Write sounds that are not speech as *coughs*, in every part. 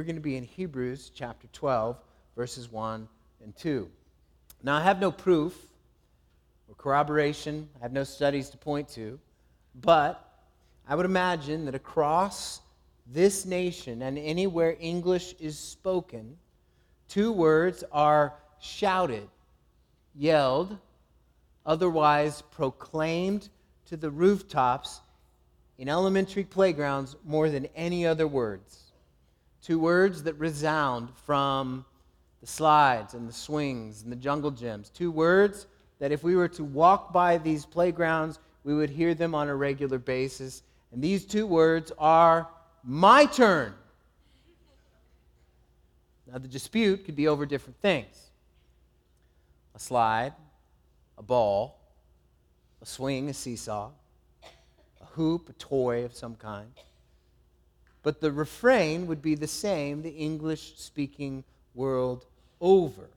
We're going to be in Hebrews chapter 12, verses 1 and 2. Now, I have no proof or corroboration, I have no studies to point to, but I would imagine that across this nation and anywhere English is spoken, two words are shouted, yelled, otherwise proclaimed to the rooftops in elementary playgrounds more than any other words. Two words that resound from the slides and the swings and the jungle gyms. Two words that if we were to walk by these playgrounds, we would hear them on a regular basis. And these two words are my turn. Now, the dispute could be over different things a slide, a ball, a swing, a seesaw, a hoop, a toy of some kind but the refrain would be the same the English speaking world over.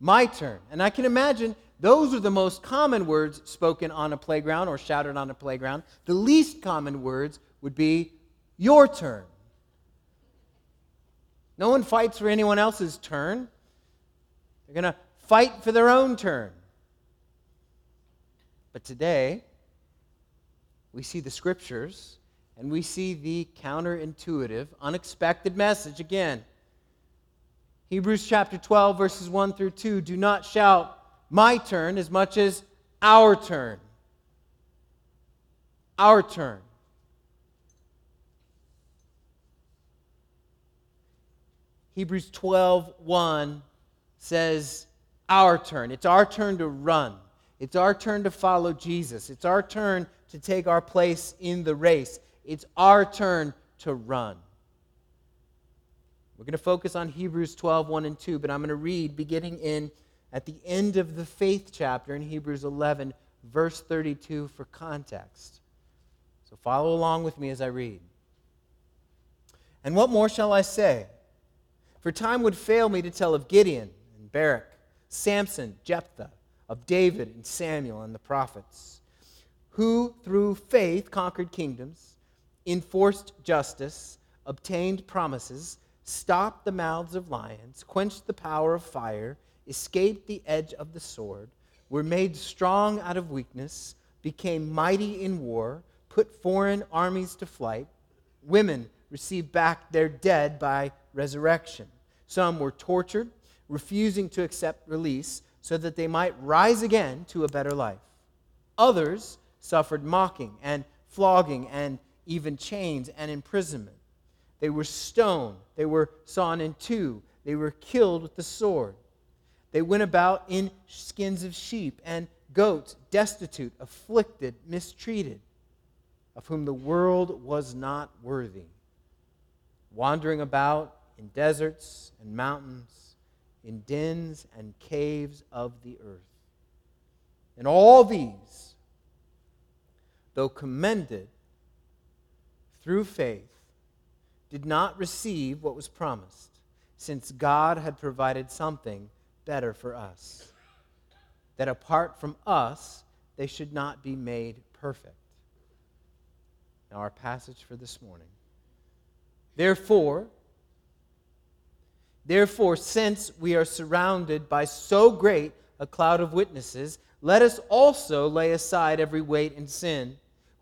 My turn. And I can imagine those are the most common words spoken on a playground or shouted on a playground. The least common words would be your turn. No one fights for anyone else's turn. They're going to fight for their own turn. But today, we see the scriptures and we see the counterintuitive, unexpected message again. Hebrews chapter 12, verses 1 through 2 do not shout, my turn, as much as our turn. Our turn. Hebrews 12, 1 says, Our turn. It's our turn to run. It's our turn to follow Jesus. It's our turn to take our place in the race. It's our turn to run. We're going to focus on Hebrews 12, 1 and 2, but I'm going to read beginning in at the end of the faith chapter in Hebrews 11, verse 32 for context. So follow along with me as I read. And what more shall I say? For time would fail me to tell of Gideon and Barak, Samson, Jephthah, of David and Samuel and the prophets, who through faith conquered kingdoms enforced justice, obtained promises, stopped the mouths of lions, quenched the power of fire, escaped the edge of the sword, were made strong out of weakness, became mighty in war, put foreign armies to flight. Women received back their dead by resurrection. Some were tortured, refusing to accept release so that they might rise again to a better life. Others suffered mocking and flogging and even chains and imprisonment. They were stoned, they were sawn in two, they were killed with the sword. They went about in skins of sheep and goats, destitute, afflicted, mistreated, of whom the world was not worthy, wandering about in deserts and mountains, in dens and caves of the earth. And all these, though commended through faith, did not receive what was promised, since God had provided something better for us. That apart from us, they should not be made perfect. Now, our passage for this morning. Therefore, therefore, since we are surrounded by so great a cloud of witnesses, let us also lay aside every weight and sin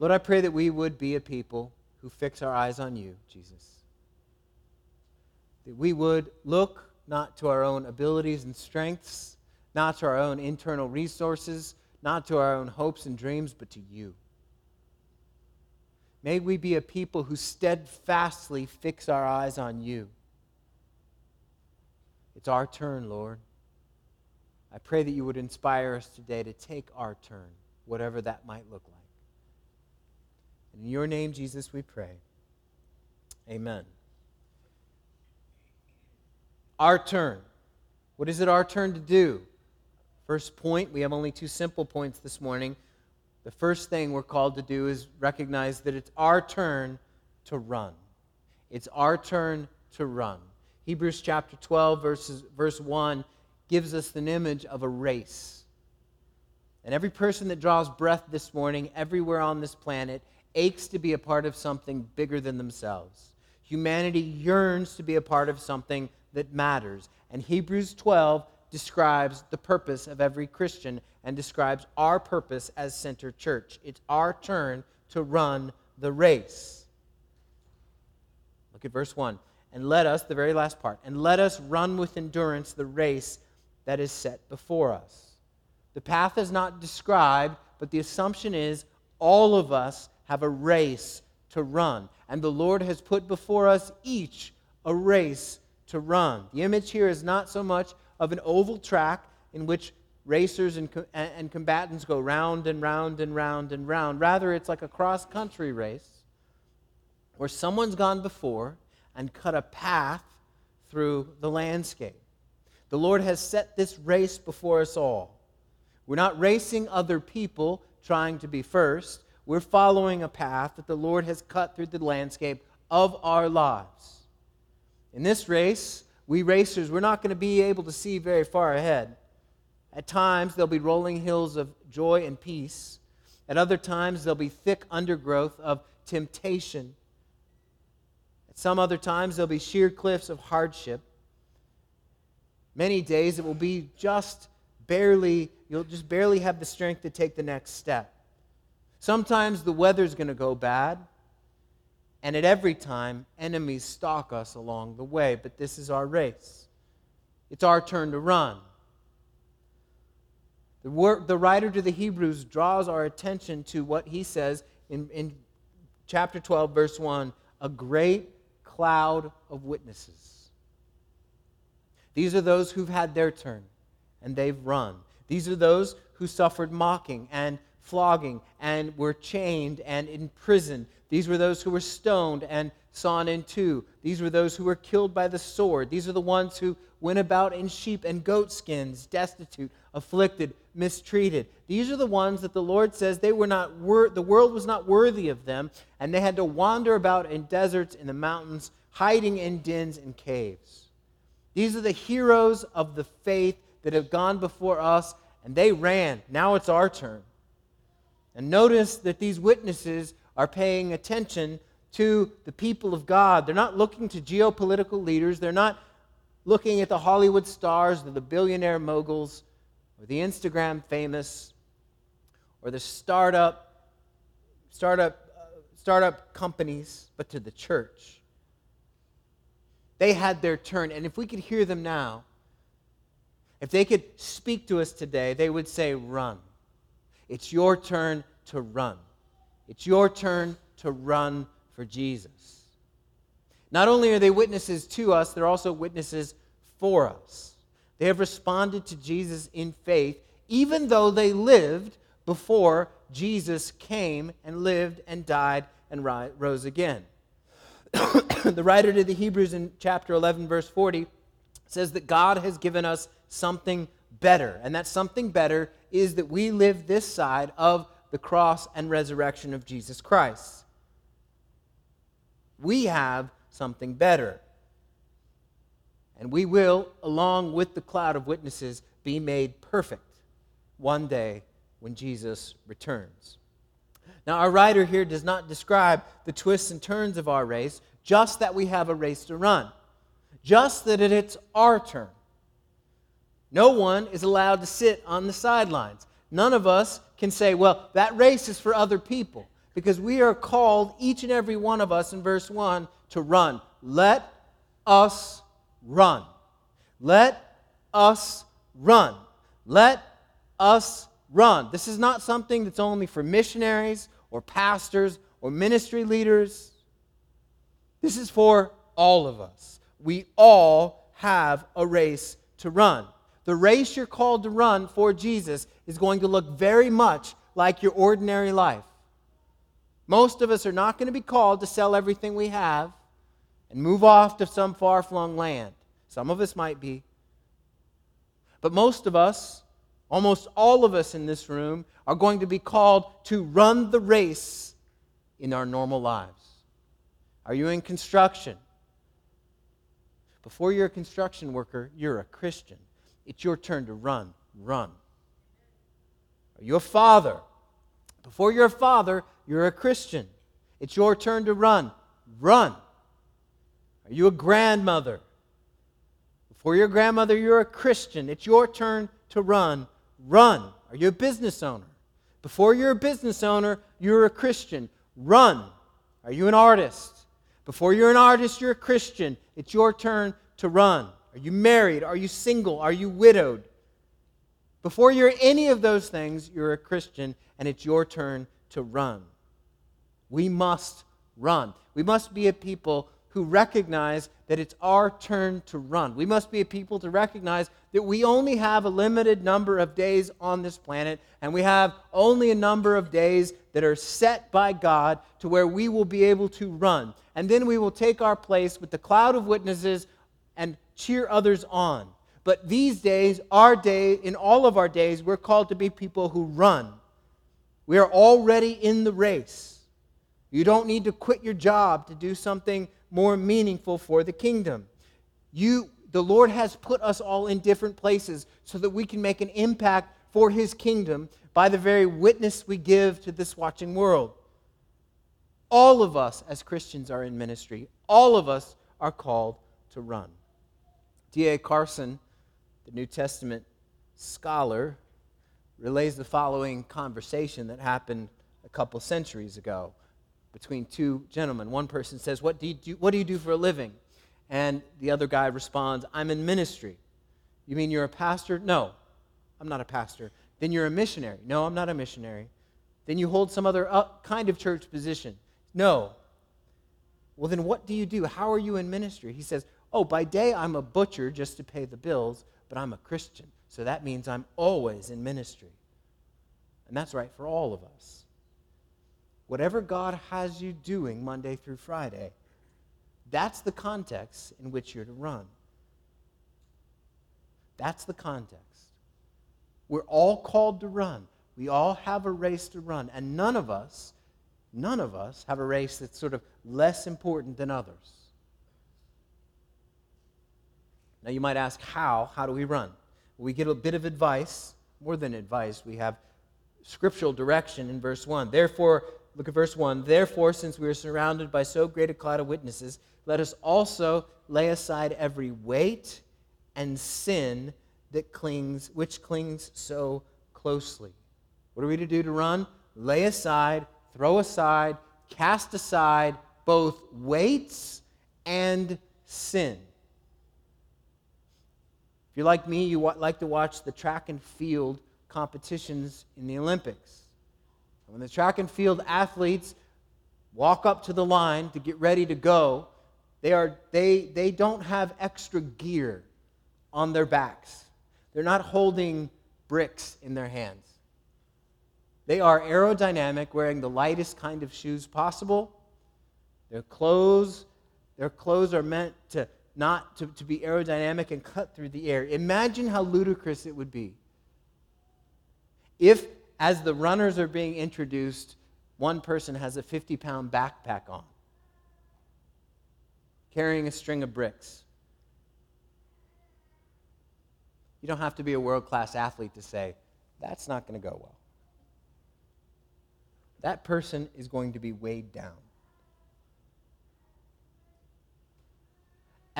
Lord, I pray that we would be a people who fix our eyes on you, Jesus. That we would look not to our own abilities and strengths, not to our own internal resources, not to our own hopes and dreams, but to you. May we be a people who steadfastly fix our eyes on you. It's our turn, Lord. I pray that you would inspire us today to take our turn, whatever that might look like. In your name, Jesus, we pray. Amen. Our turn. What is it our turn to do? First point, we have only two simple points this morning. The first thing we're called to do is recognize that it's our turn to run. It's our turn to run. Hebrews chapter 12, verses, verse 1 gives us an image of a race. And every person that draws breath this morning, everywhere on this planet, aches to be a part of something bigger than themselves. Humanity yearns to be a part of something that matters. And Hebrews 12 describes the purpose of every Christian and describes our purpose as Center Church. It's our turn to run the race. Look at verse 1. And let us, the very last part, and let us run with endurance the race that is set before us. The path is not described, but the assumption is all of us have a race to run. And the Lord has put before us each a race to run. The image here is not so much of an oval track in which racers and, and combatants go round and round and round and round. Rather, it's like a cross country race where someone's gone before and cut a path through the landscape. The Lord has set this race before us all. We're not racing other people trying to be first. We're following a path that the Lord has cut through the landscape of our lives. In this race, we racers, we're not going to be able to see very far ahead. At times, there'll be rolling hills of joy and peace. At other times, there'll be thick undergrowth of temptation. At some other times, there'll be sheer cliffs of hardship. Many days, it will be just barely, you'll just barely have the strength to take the next step. Sometimes the weather's going to go bad, and at every time, enemies stalk us along the way. But this is our race, it's our turn to run. The, word, the writer to the Hebrews draws our attention to what he says in, in chapter 12, verse 1 a great cloud of witnesses. These are those who've had their turn and they've run. These are those who suffered mocking and flogging and were chained and imprisoned. These were those who were stoned and sawn in two. These were those who were killed by the sword. These are the ones who went about in sheep and goat skins, destitute, afflicted, mistreated. These are the ones that the Lord says they were not wor- the world was not worthy of them, and they had to wander about in deserts, in the mountains, hiding in dens and caves. These are the heroes of the faith that have gone before us, and they ran. Now it's our turn. And notice that these witnesses are paying attention to the people of God. They're not looking to geopolitical leaders, they're not looking at the Hollywood stars or the billionaire moguls or the Instagram famous or the startup startup uh, startup companies, but to the church. They had their turn, and if we could hear them now, if they could speak to us today, they would say, Run. It's your turn to run. It's your turn to run for Jesus. Not only are they witnesses to us, they're also witnesses for us. They have responded to Jesus in faith, even though they lived before Jesus came and lived and died and rose again. *coughs* the writer to the Hebrews in chapter 11, verse 40, says that God has given us something better. And that something better is that we live this side of the cross and resurrection of Jesus Christ. We have something better. And we will, along with the cloud of witnesses, be made perfect one day when Jesus returns. Now, our writer here does not describe the twists and turns of our race, just that we have a race to run, just that it's our turn. No one is allowed to sit on the sidelines. None of us can say, well, that race is for other people. Because we are called, each and every one of us in verse 1, to run. Let us run. Let us run. Let us run. This is not something that's only for missionaries or pastors or ministry leaders. This is for all of us. We all have a race to run. The race you're called to run for Jesus is going to look very much like your ordinary life. Most of us are not going to be called to sell everything we have and move off to some far flung land. Some of us might be. But most of us, almost all of us in this room, are going to be called to run the race in our normal lives. Are you in construction? Before you're a construction worker, you're a Christian. It's your turn to run. Run. Are you a father? Before you're a father, you're a Christian. It's your turn to run. Run. Are you a grandmother? Before you're a grandmother, you're a Christian. It's your turn to run. Run. Are you a business owner? Before you're a business owner, you're a Christian. Run. Are you an artist? Before you're an artist, you're a Christian. It's your turn to run. Are you married? Are you single? Are you widowed? Before you're any of those things, you're a Christian, and it's your turn to run. We must run. We must be a people who recognize that it's our turn to run. We must be a people to recognize that we only have a limited number of days on this planet, and we have only a number of days that are set by God to where we will be able to run. And then we will take our place with the cloud of witnesses and cheer others on. But these days, our day, in all of our days, we're called to be people who run. We are already in the race. You don't need to quit your job to do something more meaningful for the kingdom. You, the Lord has put us all in different places so that we can make an impact for his kingdom by the very witness we give to this watching world. All of us as Christians are in ministry. All of us are called to run. D.A. Carson, the New Testament scholar, relays the following conversation that happened a couple centuries ago between two gentlemen. One person says, what do, you do, what do you do for a living? And the other guy responds, I'm in ministry. You mean you're a pastor? No, I'm not a pastor. Then you're a missionary. No, I'm not a missionary. Then you hold some other uh, kind of church position. No. Well, then what do you do? How are you in ministry? He says, Oh, by day I'm a butcher just to pay the bills, but I'm a Christian. So that means I'm always in ministry. And that's right for all of us whatever God has you doing Monday through Friday, that's the context in which you're to run. That's the context. We're all called to run. We all have a race to run. And none of us, none of us have a race that's sort of less important than others. Now you might ask, how? How do we run? We get a bit of advice, more than advice. We have scriptural direction in verse 1. Therefore, Look at verse 1. Therefore, since we are surrounded by so great a cloud of witnesses, let us also lay aside every weight and sin that clings, which clings so closely. What are we to do to run? Lay aside, throw aside, cast aside both weights and sin. If you're like me, you like to watch the track and field competitions in the Olympics. When the track and field athletes walk up to the line to get ready to go, they, are, they, they don't have extra gear on their backs. They're not holding bricks in their hands. They are aerodynamic, wearing the lightest kind of shoes possible. Their clothes, their clothes are meant to not to, to be aerodynamic and cut through the air. Imagine how ludicrous it would be if as the runners are being introduced, one person has a 50 pound backpack on, carrying a string of bricks. You don't have to be a world class athlete to say, that's not going to go well. That person is going to be weighed down.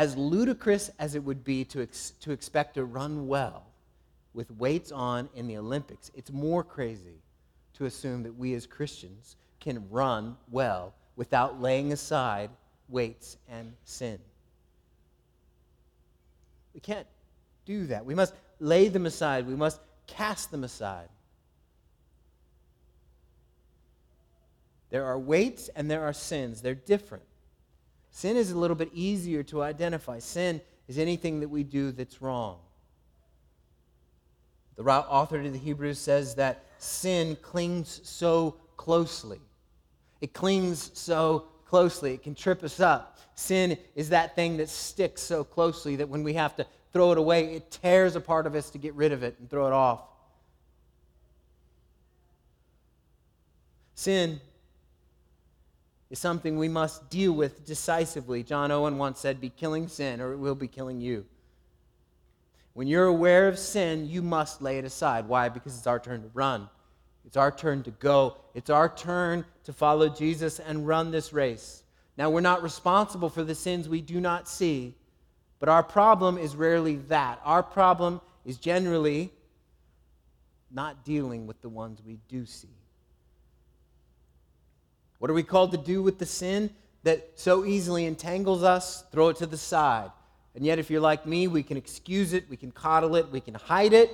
As ludicrous as it would be to, ex- to expect to run well, with weights on in the Olympics, it's more crazy to assume that we as Christians can run well without laying aside weights and sin. We can't do that. We must lay them aside, we must cast them aside. There are weights and there are sins. They're different. Sin is a little bit easier to identify. Sin is anything that we do that's wrong. The author to the Hebrews says that sin clings so closely. It clings so closely, it can trip us up. Sin is that thing that sticks so closely that when we have to throw it away, it tears a part of us to get rid of it and throw it off. Sin is something we must deal with decisively. John Owen once said, Be killing sin, or it will be killing you. When you're aware of sin, you must lay it aside. Why? Because it's our turn to run. It's our turn to go. It's our turn to follow Jesus and run this race. Now, we're not responsible for the sins we do not see, but our problem is rarely that. Our problem is generally not dealing with the ones we do see. What are we called to do with the sin that so easily entangles us? Throw it to the side. And yet, if you're like me, we can excuse it, we can coddle it, we can hide it,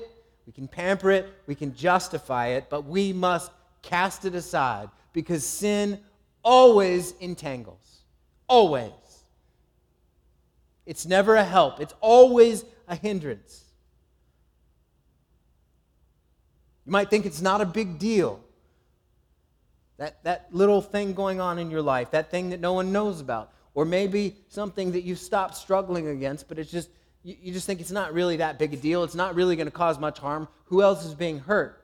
we can pamper it, we can justify it, but we must cast it aside because sin always entangles. Always. It's never a help, it's always a hindrance. You might think it's not a big deal. That, that little thing going on in your life, that thing that no one knows about, or maybe something that you've stopped struggling against, but it's just, you, you just think it's not really that big a deal. It's not really going to cause much harm. Who else is being hurt?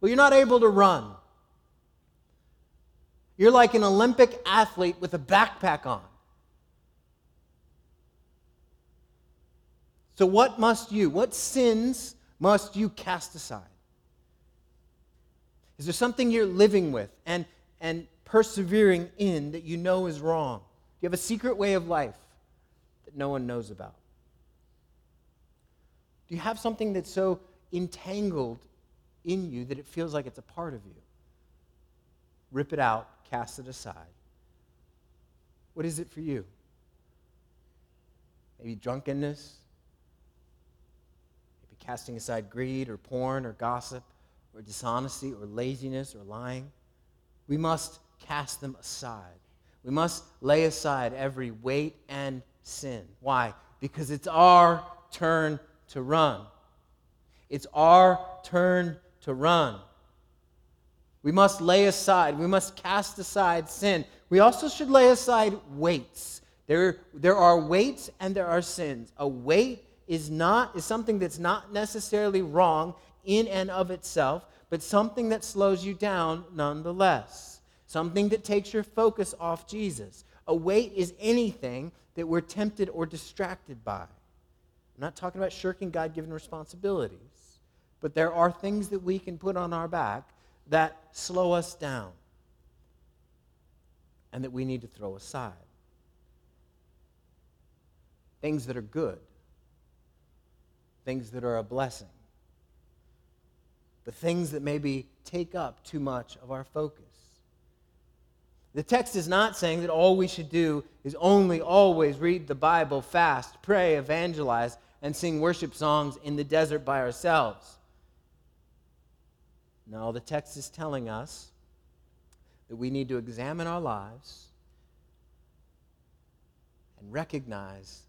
Well, you're not able to run. You're like an Olympic athlete with a backpack on. So, what must you, what sins must you cast aside? Is there something you're living with and, and persevering in that you know is wrong? Do you have a secret way of life that no one knows about? Do you have something that's so entangled in you that it feels like it's a part of you? Rip it out, cast it aside. What is it for you? Maybe drunkenness, maybe casting aside greed or porn or gossip or dishonesty or laziness or lying. We must cast them aside. We must lay aside every weight and sin. Why? Because it's our turn to run. It's our turn to run. We must lay aside, we must cast aside sin. We also should lay aside weights. There, there are weights and there are sins. A weight is not is something that's not necessarily wrong in and of itself, but something that slows you down nonetheless. Something that takes your focus off Jesus. A weight is anything that we're tempted or distracted by. I'm not talking about shirking God given responsibilities, but there are things that we can put on our back that slow us down and that we need to throw aside. Things that are good, things that are a blessing the things that maybe take up too much of our focus. The text is not saying that all we should do is only always read the Bible, fast, pray, evangelize, and sing worship songs in the desert by ourselves. No, the text is telling us that we need to examine our lives and recognize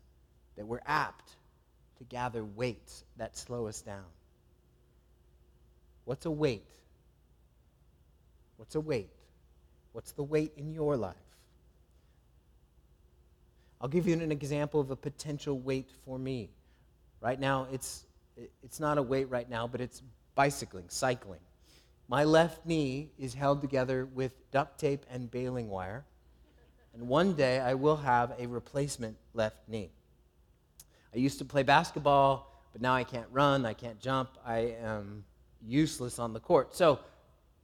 that we're apt to gather weights that slow us down. What's a weight? What's a weight? What's the weight in your life? I'll give you an example of a potential weight for me. Right now, it's, it's not a weight right now, but it's bicycling, cycling. My left knee is held together with duct tape and baling wire, and one day I will have a replacement left knee. I used to play basketball, but now I can't run, I can't jump, I am useless on the court. So,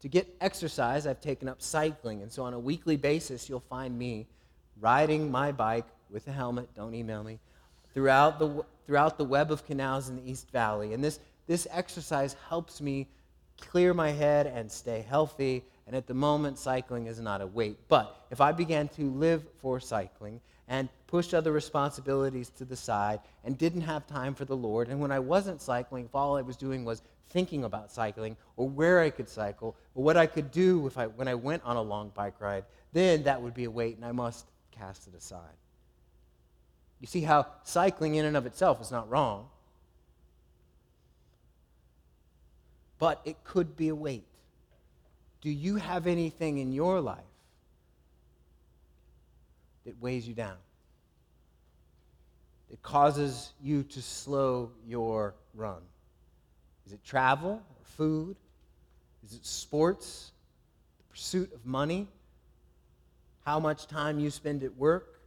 to get exercise, I've taken up cycling. And so, on a weekly basis, you'll find me riding my bike with a helmet, don't email me, throughout the, throughout the web of canals in the East Valley. And this, this exercise helps me clear my head and stay healthy. And at the moment, cycling is not a weight. But if I began to live for cycling and pushed other responsibilities to the side and didn't have time for the Lord, and when I wasn't cycling, if all I was doing was thinking about cycling or where I could cycle or what I could do if I, when I went on a long bike ride, then that would be a weight and I must cast it aside. You see how cycling in and of itself is not wrong, but it could be a weight. Do you have anything in your life that weighs you down? That causes you to slow your run? Is it travel or food? Is it sports? The pursuit of money? How much time you spend at work?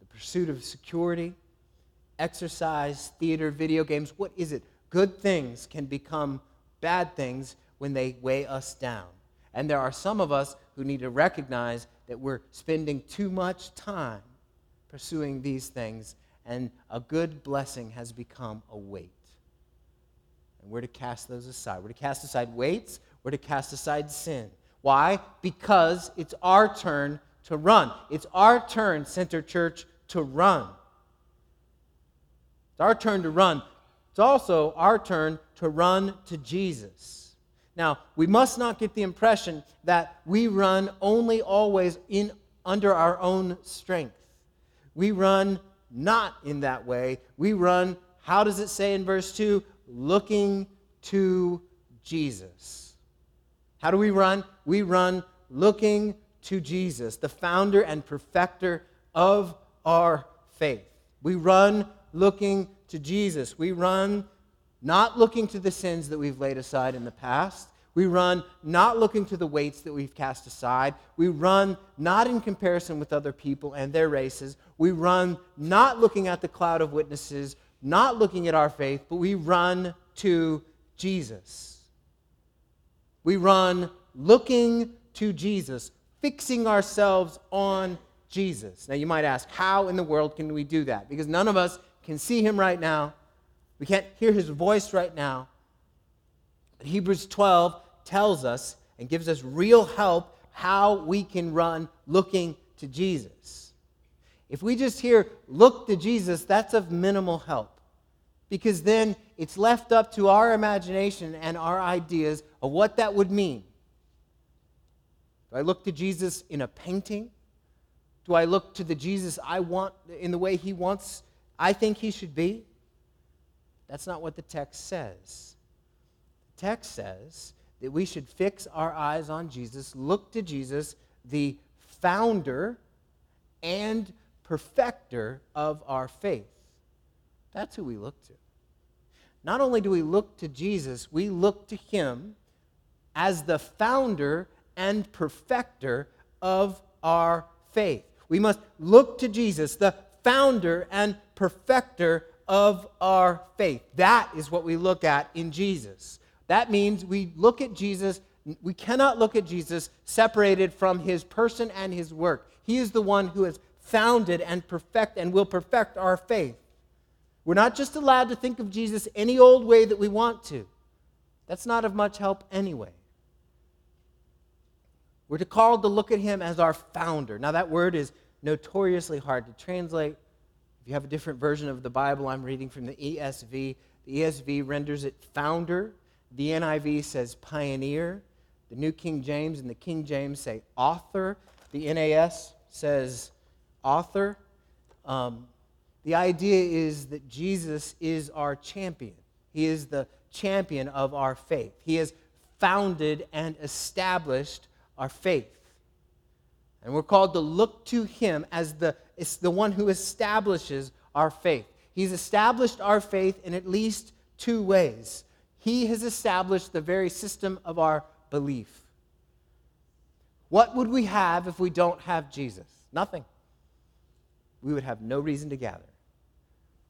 The pursuit of security? Exercise, theater, video games? What is it? Good things can become bad things when they weigh us down. And there are some of us who need to recognize that we're spending too much time pursuing these things, and a good blessing has become a weight. And we're to cast those aside. We're to cast aside weights, we're to cast aside sin. Why? Because it's our turn to run. It's our turn, Center Church, to run. It's our turn to run. It's also our turn to run to Jesus. Now, we must not get the impression that we run only always in under our own strength. We run not in that way. We run, how does it say in verse 2? Looking to Jesus. How do we run? We run looking to Jesus, the founder and perfecter of our faith. We run looking to Jesus. We run not looking to the sins that we've laid aside in the past. We run not looking to the weights that we've cast aside. We run not in comparison with other people and their races. We run not looking at the cloud of witnesses, not looking at our faith, but we run to Jesus. We run looking to Jesus, fixing ourselves on Jesus. Now, you might ask, how in the world can we do that? Because none of us can see him right now. We can't hear his voice right now. But Hebrews 12 tells us and gives us real help how we can run looking to Jesus. If we just hear, look to Jesus, that's of minimal help. Because then it's left up to our imagination and our ideas of what that would mean. Do I look to Jesus in a painting? Do I look to the Jesus I want in the way he wants I think he should be. That's not what the text says. The text says that we should fix our eyes on Jesus, look to Jesus, the founder and perfecter of our faith. That's who we look to. Not only do we look to Jesus, we look to him as the founder and perfecter of our faith. We must look to Jesus, the founder and perfecter of our faith. That is what we look at in Jesus. That means we look at Jesus, we cannot look at Jesus separated from his person and his work. He is the one who has founded and perfect and will perfect our faith. We're not just allowed to think of Jesus any old way that we want to. That's not of much help anyway. We're called to look at him as our founder. Now, that word is notoriously hard to translate. If you have a different version of the Bible, I'm reading from the ESV. The ESV renders it founder. The NIV says pioneer. The New King James and the King James say author. The NAS says author. Um, the idea is that Jesus is our champion. He is the champion of our faith. He has founded and established our faith. And we're called to look to him as the, it's the one who establishes our faith. He's established our faith in at least two ways. He has established the very system of our belief. What would we have if we don't have Jesus? Nothing. We would have no reason to gather.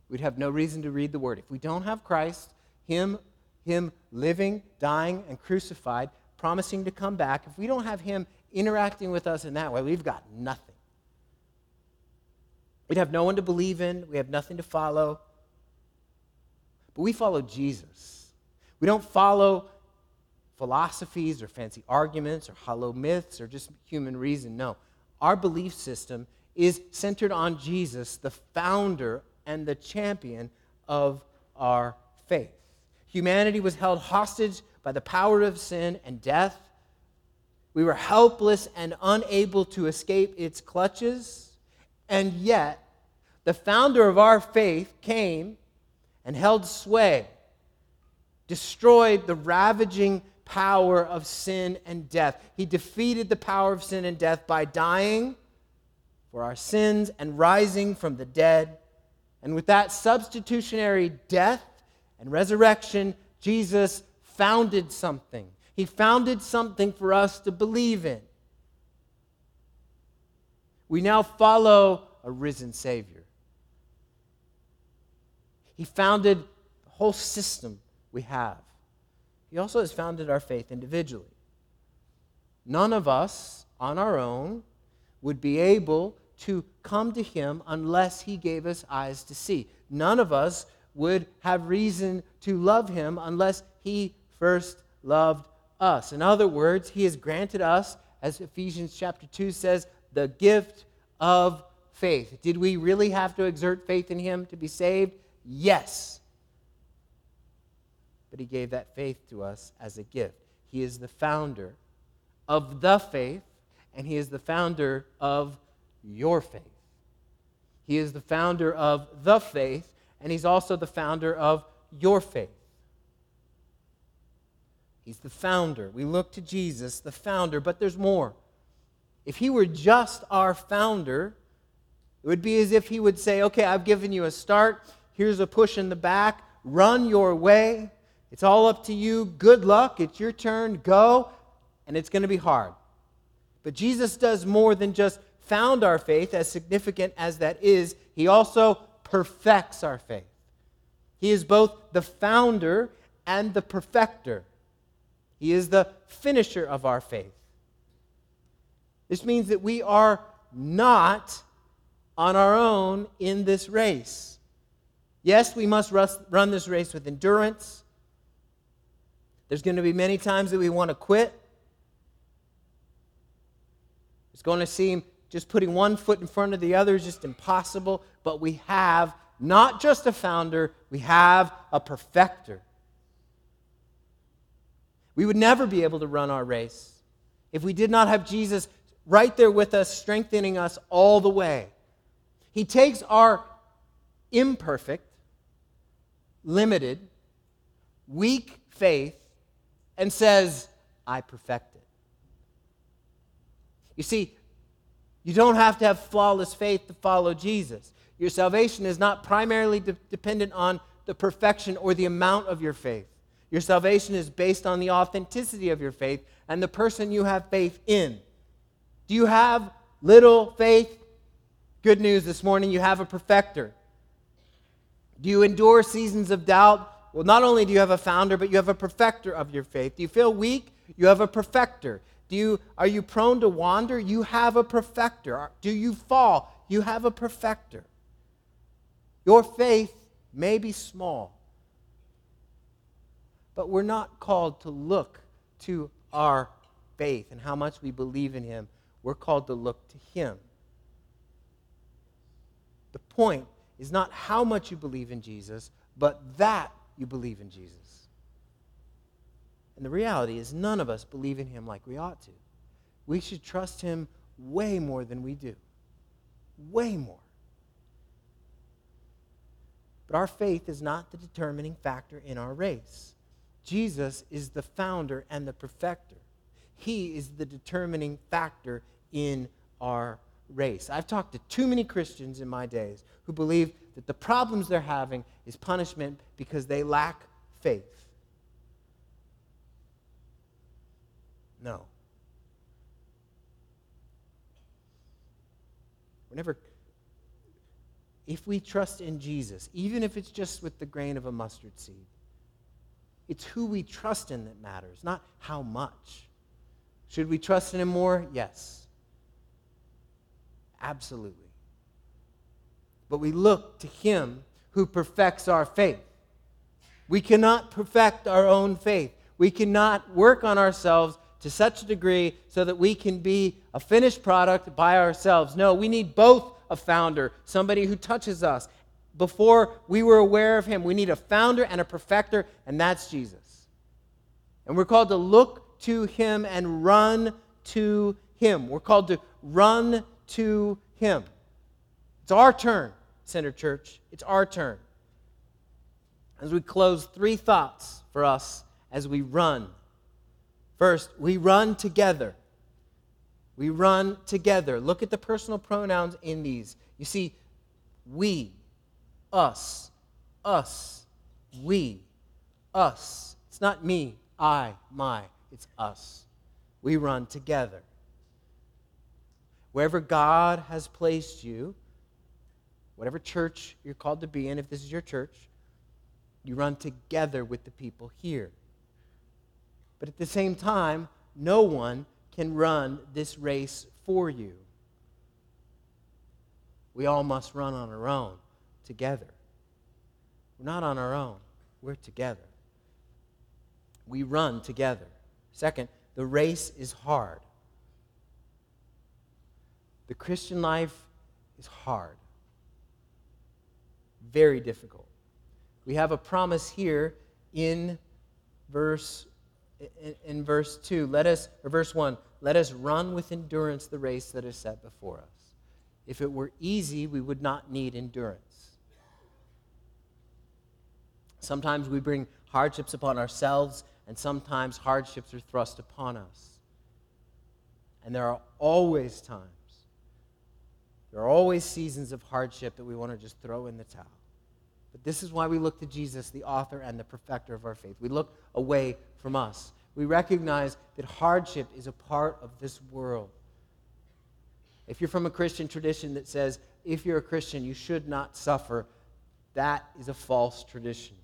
We'd have no reason to read the word. If we don't have Christ, him him living, dying and crucified, promising to come back, if we don't have him interacting with us in that way, we've got nothing. We'd have no one to believe in, we have nothing to follow. But we follow Jesus. We don't follow philosophies or fancy arguments or hollow myths or just human reason. No. Our belief system is centered on Jesus, the founder and the champion of our faith. Humanity was held hostage by the power of sin and death. We were helpless and unable to escape its clutches. And yet, the founder of our faith came and held sway, destroyed the ravaging power of sin and death. He defeated the power of sin and death by dying for our sins and rising from the dead. And with that substitutionary death and resurrection, Jesus founded something. He founded something for us to believe in. We now follow a risen Savior. He founded the whole system we have. He also has founded our faith individually. None of us on our own would be able to come to Him unless He gave us eyes to see. None of us would have reason to love Him unless He first loved us. In other words, He has granted us, as Ephesians chapter 2 says, the gift of faith. Did we really have to exert faith in Him to be saved? Yes. But He gave that faith to us as a gift. He is the founder of the faith, and He is the founder of your faith. He is the founder of the faith, and He's also the founder of your faith. He's the founder. We look to Jesus, the founder, but there's more. If he were just our founder, it would be as if he would say, Okay, I've given you a start. Here's a push in the back. Run your way. It's all up to you. Good luck. It's your turn. Go. And it's going to be hard. But Jesus does more than just found our faith, as significant as that is. He also perfects our faith. He is both the founder and the perfecter. He is the finisher of our faith. This means that we are not on our own in this race. Yes, we must run this race with endurance. There's going to be many times that we want to quit. It's going to seem just putting one foot in front of the other is just impossible, but we have not just a founder, we have a perfecter. We would never be able to run our race if we did not have Jesus right there with us, strengthening us all the way. He takes our imperfect, limited, weak faith and says, I perfect it. You see, you don't have to have flawless faith to follow Jesus. Your salvation is not primarily de- dependent on the perfection or the amount of your faith. Your salvation is based on the authenticity of your faith and the person you have faith in. Do you have little faith? Good news this morning, you have a perfecter. Do you endure seasons of doubt? Well, not only do you have a founder, but you have a perfecter of your faith. Do you feel weak? You have a perfecter. Do you, are you prone to wander? You have a perfecter. Do you fall? You have a perfecter. Your faith may be small, but we're not called to look to our faith and how much we believe in Him we're called to look to Him. The point is not how much you believe in Jesus, but that you believe in Jesus. And the reality is, none of us believe in Him like we ought to. We should trust Him way more than we do. Way more. But our faith is not the determining factor in our race. Jesus is the founder and the perfecter. He is the determining factor in our race. I've talked to too many Christians in my days who believe that the problems they're having is punishment because they lack faith. No. We're never, if we trust in Jesus, even if it's just with the grain of a mustard seed, it's who we trust in that matters, not how much. Should we trust in Him more? Yes. Absolutely. But we look to Him who perfects our faith. We cannot perfect our own faith. We cannot work on ourselves to such a degree so that we can be a finished product by ourselves. No, we need both a founder, somebody who touches us. Before we were aware of him, we need a founder and a perfecter, and that's Jesus. And we're called to look to him and run to him. We're called to run to him. It's our turn, Center Church. It's our turn. As we close, three thoughts for us as we run. First, we run together. We run together. Look at the personal pronouns in these. You see, we, us, us, we, us. It's not me, I, my. It's us. We run together. Wherever God has placed you, whatever church you're called to be in, if this is your church, you run together with the people here. But at the same time, no one can run this race for you. We all must run on our own together. We're not on our own, we're together. We run together. Second, the race is hard. The Christian life is hard, very difficult. We have a promise here in verse in, in verse 2, let us, or verse 1, let us run with endurance the race that is set before us. If it were easy, we would not need endurance. Sometimes we bring hardships upon ourselves, and sometimes hardships are thrust upon us. And there are always times, there are always seasons of hardship that we want to just throw in the towel. But this is why we look to Jesus, the author and the perfecter of our faith. We look away from us. We recognize that hardship is a part of this world. If you're from a Christian tradition that says, if you're a Christian, you should not suffer, that is a false tradition.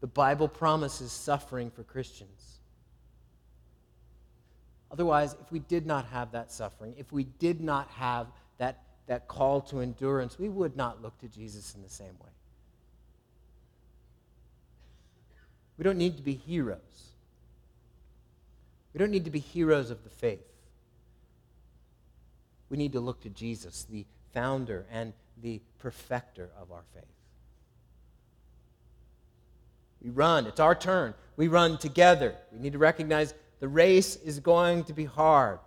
The Bible promises suffering for Christians. Otherwise, if we did not have that suffering, if we did not have that, that call to endurance, we would not look to Jesus in the same way. We don't need to be heroes. We don't need to be heroes of the faith. We need to look to Jesus, the founder and the perfecter of our faith. We run. It's our turn. We run together. We need to recognize the race is going to be hard.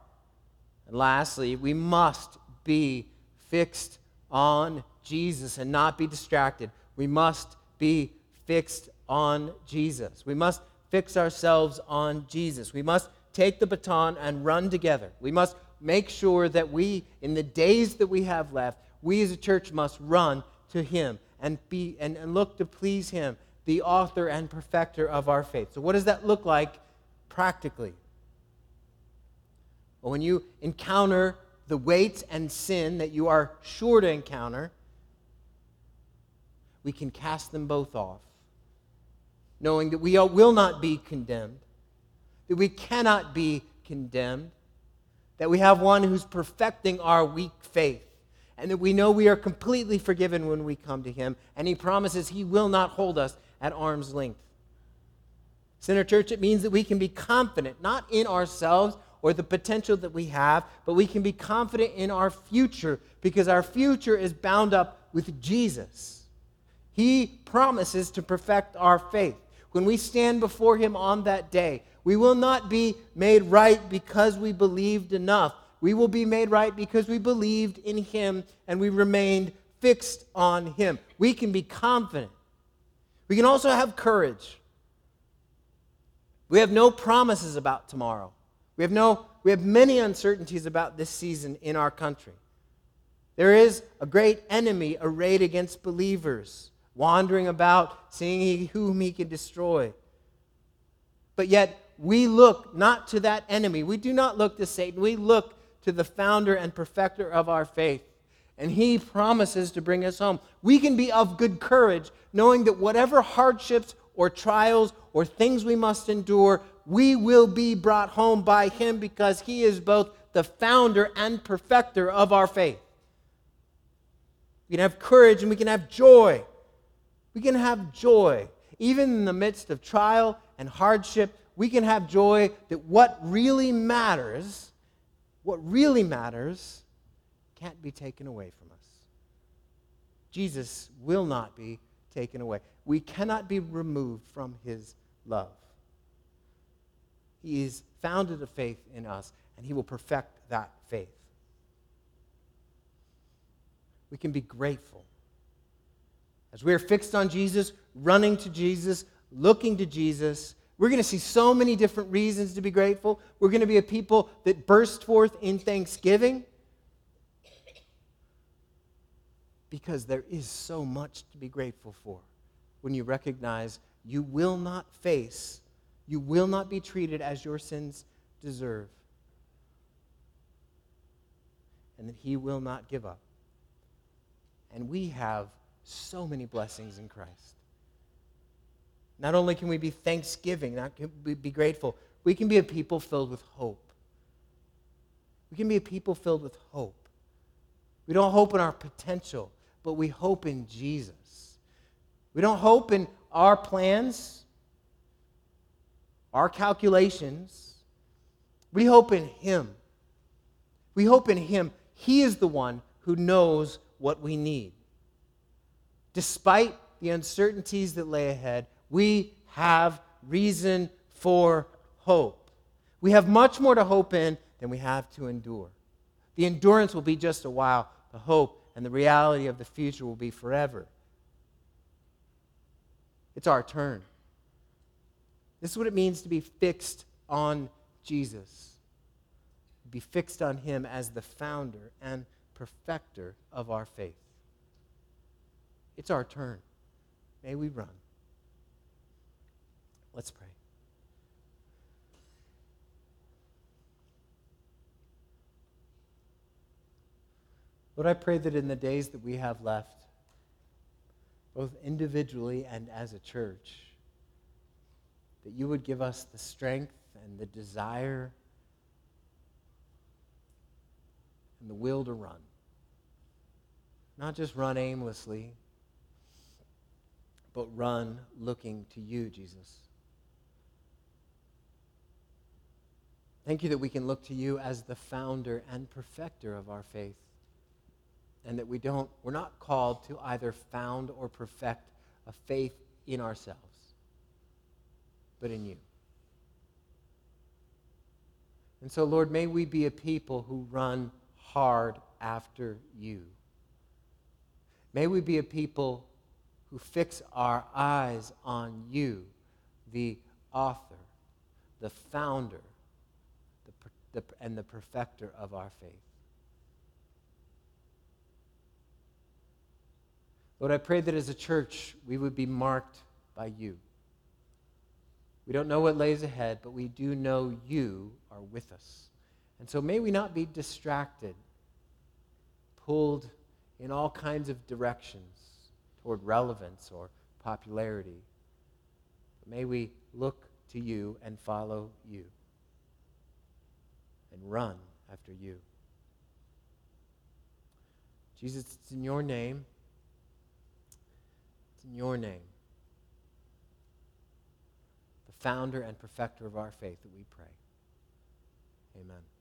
And lastly, we must be fixed on Jesus and not be distracted. We must be fixed on Jesus. We must fix ourselves on Jesus. We must take the baton and run together. We must make sure that we, in the days that we have left, we as a church must run to Him and, be, and, and look to please Him, the author and perfecter of our faith. So, what does that look like practically? Well, when you encounter the weight and sin that you are sure to encounter, we can cast them both off knowing that we will not be condemned, that we cannot be condemned, that we have one who's perfecting our weak faith, and that we know we are completely forgiven when we come to him, and he promises he will not hold us at arm's length. Center Church, it means that we can be confident, not in ourselves or the potential that we have, but we can be confident in our future because our future is bound up with Jesus. He promises to perfect our faith when we stand before Him on that day, we will not be made right because we believed enough. We will be made right because we believed in Him and we remained fixed on Him. We can be confident. We can also have courage. We have no promises about tomorrow. We have, no, we have many uncertainties about this season in our country. There is a great enemy arrayed against believers wandering about, seeing whom he can destroy. But yet, we look not to that enemy. We do not look to Satan. We look to the founder and perfecter of our faith. And he promises to bring us home. We can be of good courage, knowing that whatever hardships or trials or things we must endure, we will be brought home by him because he is both the founder and perfecter of our faith. We can have courage and we can have joy. We can have joy. Even in the midst of trial and hardship, we can have joy that what really matters, what really matters, can't be taken away from us. Jesus will not be taken away. We cannot be removed from his love. He is founded a faith in us, and he will perfect that faith. We can be grateful as we are fixed on Jesus, running to Jesus, looking to Jesus, We're going to see so many different reasons to be grateful. We're going to be a people that burst forth in thanksgiving because there is so much to be grateful for when you recognize you will not face, you will not be treated as your sins deserve, and that He will not give up. And we have so many blessings in Christ. Not only can we be thanksgiving, not can we be grateful, we can be a people filled with hope. We can be a people filled with hope. We don't hope in our potential, but we hope in Jesus. We don't hope in our plans, our calculations. We hope in Him. We hope in Him. He is the one who knows what we need. Despite the uncertainties that lay ahead, we have reason for hope. We have much more to hope in than we have to endure. The endurance will be just a while, the hope and the reality of the future will be forever. It's our turn. This is what it means to be fixed on Jesus. Be fixed on Him as the founder and perfecter of our faith. It's our turn. May we run. Let's pray. Lord, I pray that in the days that we have left, both individually and as a church, that you would give us the strength and the desire and the will to run. Not just run aimlessly, but run looking to you, Jesus. Thank you that we can look to you as the founder and perfecter of our faith. And that we don't, we're not called to either found or perfect a faith in ourselves, but in you. And so, Lord, may we be a people who run hard after you. May we be a people who fix our eyes on you, the author, the founder, the, and the perfecter of our faith. Lord, I pray that as a church we would be marked by you. We don't know what lays ahead, but we do know you are with us. And so may we not be distracted, pulled in all kinds of directions toward relevance or popularity. But may we look to you and follow you and run after you. Jesus, it's in your name. It's in your name, the founder and perfecter of our faith, that we pray. Amen.